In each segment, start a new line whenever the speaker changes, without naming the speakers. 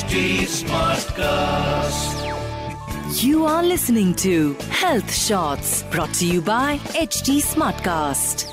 HD Smartcast.
You are listening to Health Shots brought to you by HD Smartcast.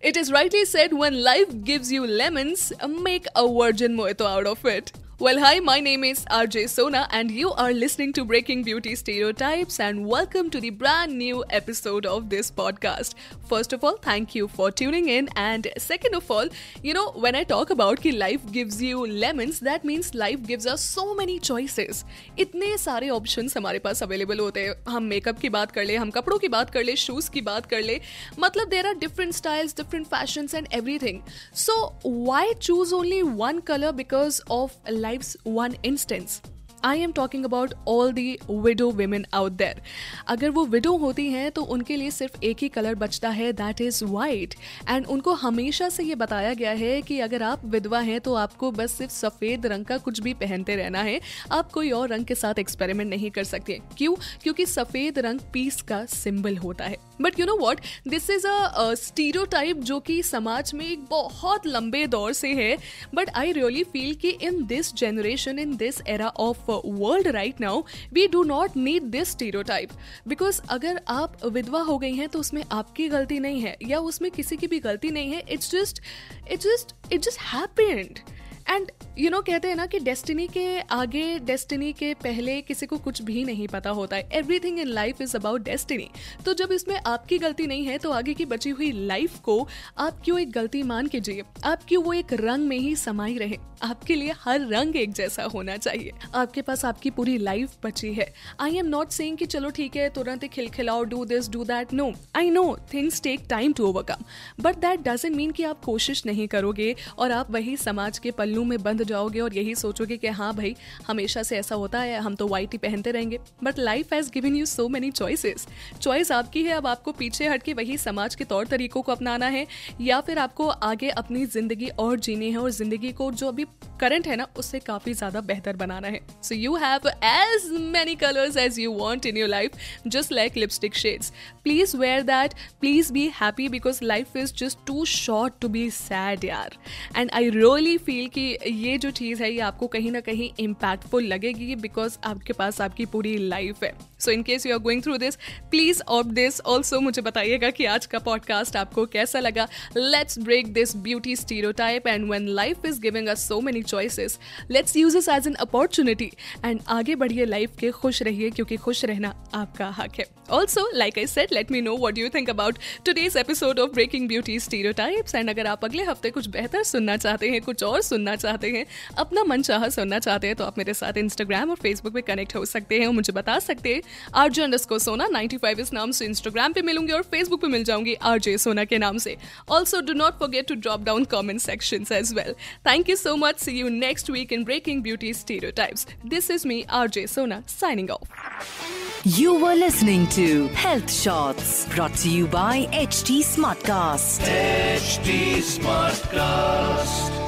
It is rightly said when life gives you lemons, make a virgin mojito out of it. Well, hi, my name is RJ Sona, and you are listening to Breaking Beauty Stereotypes, and welcome to the brand new episode of this podcast. First of all, thank you for tuning in, and second of all, you know, when I talk about कि life gives you lemons, that means life gives us so many choices. इतने सारे options हमारे पास available होते हैं हम makeup की बात कर ले हम कपड़ों की बात कर ले शूज की बात कर ले मतलब there are different styles different fashions and everything so why choose only one colour because of life's one instance. I am talking about all the widow women out there अगर वो विडो होती हैं तो उनके लिए सिर्फ़ एक ही कलर बचता है दैट इज़ वाइट एंड उनको हमेशा से ये बताया गया है कि अगर आप विधवा हैं तो आपको बस सिर्फ़ सफ़ेद रंग का कुछ भी पहनते रहना है। आप कोई और रंग के साथ एक्सपेरिमेंट नहीं कर सकते। क्यों? क्योंकि सफ़ेद रंग पीस का सिंबल होता है। But you know what this is a stereo जो कि समाज में एक बहुत लंबे दौर से है। बट आई रियली फील कि in this generation in this era of world right now we do not need this stereotype because अगर आप विधवा हो गई हैं तो उसमें आपकी गलती नहीं है। या उसमें किसी की भी गलती नहीं है। It's just it's just it just happened and you know कहते हैं ना कि डेस्टिनी के आगे डेस्टिनी के पहले किसी को कुछ भी नहीं पता होता है। Everything in life is about destiny तो जब इसमें आपकी गलती नहीं है तो आगे की बची हुई लाइफ को आप क्यों एक गलती मान के जिए? आप क्यों वो एक रंग में ही समाई रहे? आपके लिए हर रंग एक जैसा होना चाहिए। आपके पास आपकी पूरी लाइफ बची है। आई एम नॉट सेइंग कि चलो ठीक है, तुरंत खिलखिलाओ do this do that no I know things take time to overcome but that doesn't mean कि आप कोशिश नहीं करोगे और आप वही समाज के पल्लू में बंध जाओगे और यही सोचोगे कि हाँ भाई, हमेशा से ऐसा होता है, हम तो वाइट ही पहनते रहेंगे। But life has given you so many choices choice आपकी है, अब आपको पीछे हट के वही समाज के तौर तरीकों को अपनाना है, या फिर आपको आगे अपनी ज़िंदगी और जीनी है और ज़िंदगी को जो अभी करंट है ना उससे काफ़ी ज़्यादा बेहतर बनाना है। So you have as many colours as you want in your life just like lipstick shades please wear that please be happy because life is just too short to be sad यार and I really feel कि ये जो चीज़ है, ये आपको कहीं ना कहीं इम्पैक्टफुल लगेगी बिकॉज़ आपके पास आपकी पूरी लाइफ है। So in case you are going through this please of this also मुझे बताइएगा कि आज का पॉडकास्ट आपको कैसा लगा। Let's break this beauty stereotype and when life is giving a so many choices let's use इस एज एन अपॉर्चुनिटी एंड आगे बढ़िए लाइफ के खुश रहिए क्योंकि खुश रहना आपका हक है. Also like I said let me know what you think about today's episode of breaking beauty stereotypes and अगर आप अगले हफ़्ते कुछ बेहतर सुनना चाहते हैं, कुछ और सुनना चाहते हैं, अपना मन चाह सुनना चाहते हैं तो आप मेरे साथ इंस्टाग्राम और फेसबुक पे कनेक्ट हो सकते हैं और मुझे बता सकते हैं. RJ under Sona ninety five इस नाम से इंस्टाग्राम पे मिलूँगी और फेसबुक पे मिल जाऊँगी आरजे सोना के नाम से. Also do not forget to drop down comment section as well thank you so much see you next week in Breaking Beauty Stereotypes. This is me, RJ Sona, signing off.
You were listening to Health Shots, brought to you by HT Smartcast.
Smartcast.